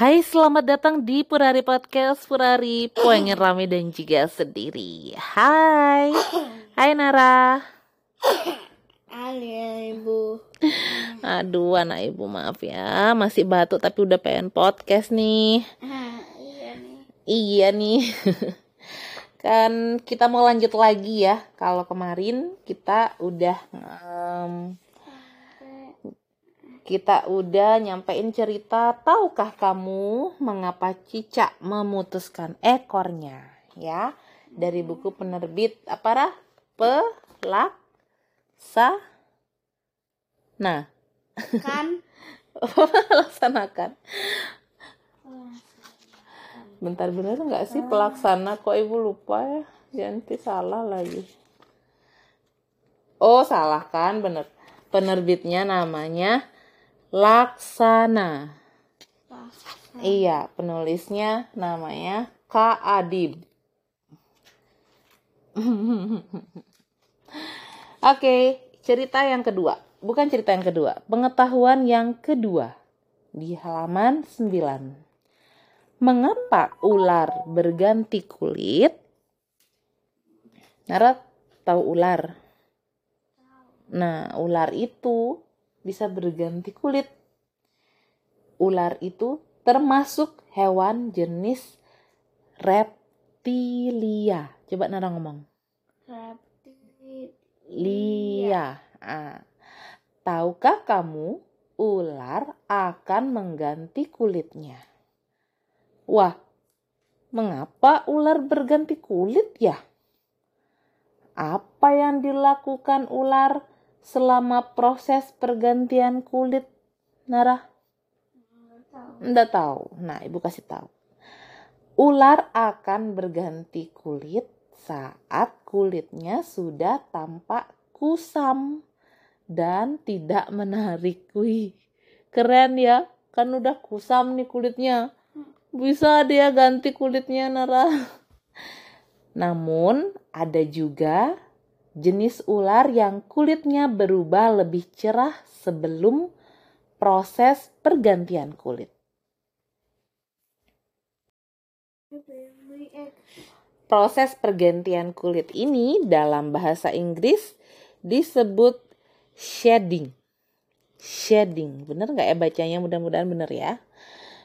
Hai, selamat datang di Purari Podcast Purari Pengen rame dan juga sendiri. Hai. Hai Nara. Halo ibu. Aduh anak ibu maaf ya. Masih batuk tapi udah pengen podcast nih. Nih Iya nih. Kan kita mau lanjut lagi ya. Kalau kemarin kita udah um, kita udah nyampein cerita tahukah kamu mengapa cicak memutuskan ekornya ya? Dari buku penerbit apa pelak? Sa? Nah. Kan? Laksanakan. Bentar bener nggak sih? Pelaksana kok ibu lupa ya? Ganti salah lagi. Oh salah kan? Bener. Penerbitnya namanya Laksana. Iya, penulisnya namanya K. Adib. Oke, cerita yang kedua. Bukan cerita yang kedua, pengetahuan yang kedua. Di halaman 9. Mengapa ular berganti kulit? Nara tahu ular? Nah, ular itu bisa berganti kulit. Ular itu termasuk hewan jenis reptilia. Coba Nara ngomong. Lia. Ah. Tahukah kamu ular akan mengganti kulitnya? Wah, mengapa ular berganti kulit ya? Apa yang dilakukan ular selama proses pergantian kulit Nara? Nggak tahu. Nah, ibu kasih tahu. Ular akan berganti kulit saat kulitnya sudah tampak kusam dan tidak menarik. Wih, keren ya. Kan udah kusam nih kulitnya. Bisa dia ganti kulitnya, Nara. Namun, ada juga jenis ular yang kulitnya berubah lebih cerah sebelum proses pergantian kulit. Proses pergantian kulit ini dalam bahasa Inggris disebut shedding. Shedding, bener nggak ya bacanya? Mudah-mudahan bener ya.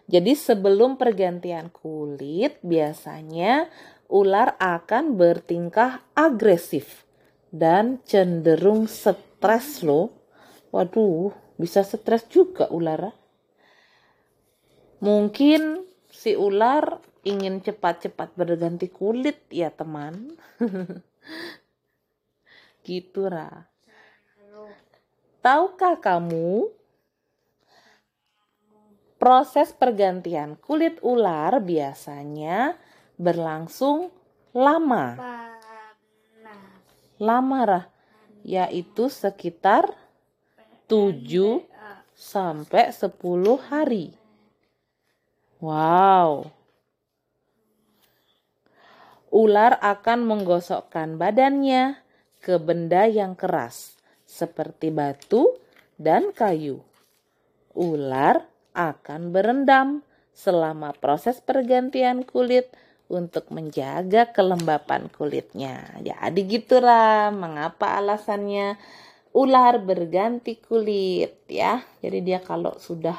Jadi sebelum pergantian kulit biasanya ular akan bertingkah agresif dan cenderung stres loh. Waduh, bisa stres juga ular. Mungkin si ular ingin cepat-cepat berganti kulit ya teman. gitu Ra. Tahukah kamu proses pergantian kulit ular biasanya berlangsung. Lama Ra, yaitu sekitar 7 sampai 10 hari. Wow. Ular akan menggosokkan badannya ke benda yang keras seperti batu dan kayu. Ular akan berendam selama proses pergantian kulit untuk menjaga kelembapan kulitnya. Jadi gitu lah, mengapa alasannya ular berganti kulit ya. Jadi dia kalau sudah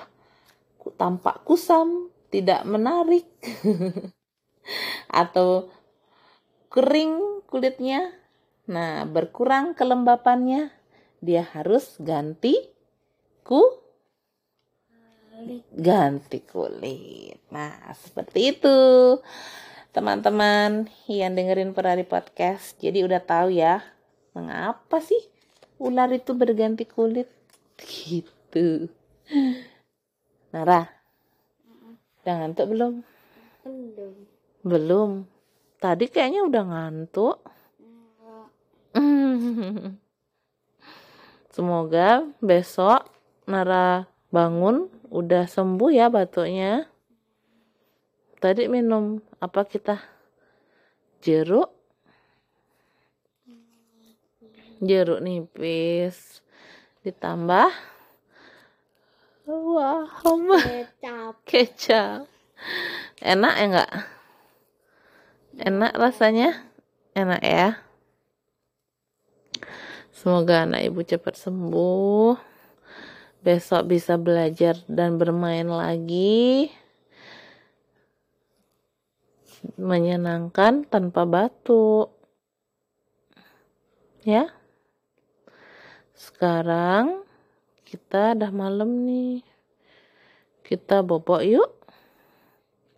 tampak kusam, tidak menarik atau kering kulitnya. Nah, berkurang kelembapannya, dia harus ganti ku ganti kulit. Nah, seperti itu. Teman-teman yang dengerin Perari Podcast, jadi udah tahu ya, mengapa sih ular itu berganti kulit? Gitu. Nara, udah ngantuk belum? Belum. Belum. Tadi kayaknya udah ngantuk. Semoga besok Nara bangun udah sembuh ya batuknya. Tadi minum apa kita? Jeruk. Jeruk nipis ditambah Wah, Kecap. kecap. Enak ya enggak? Enak rasanya? Enak ya? Semoga anak ibu cepat sembuh. Besok bisa belajar dan bermain lagi. Menyenangkan tanpa batuk. Ya. Sekarang kita udah malam nih. Kita bobok yuk.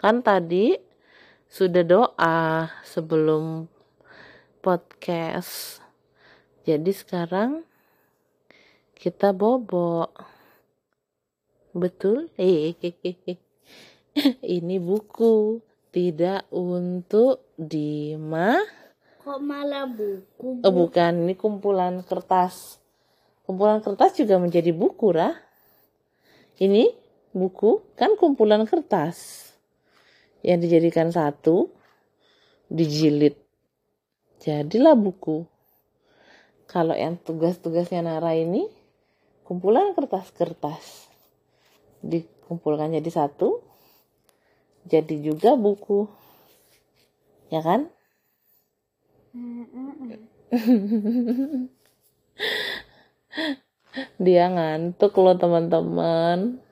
Kan tadi sudah doa sebelum podcast. Jadi sekarang kita bobok. Betul? Ini buku tidak untuk Dima. Kok malah buku? Oh bukan, ini kumpulan kertas. Kumpulan kertas juga menjadi buku, Rah. Ini buku kan kumpulan kertas yang dijadikan satu, dijilid. Jadilah buku. Kalau yang tugas-tugasnya Nara ini kumpulan kertas-kertas dikumpulkan jadi satu, jadi juga buku. Ya kan? Dia ngantuk loh teman-teman.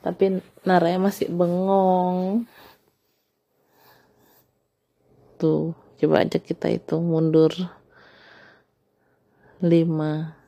Tapi Naraya masih bengong. Tuh, coba aja kita itu mundur. 5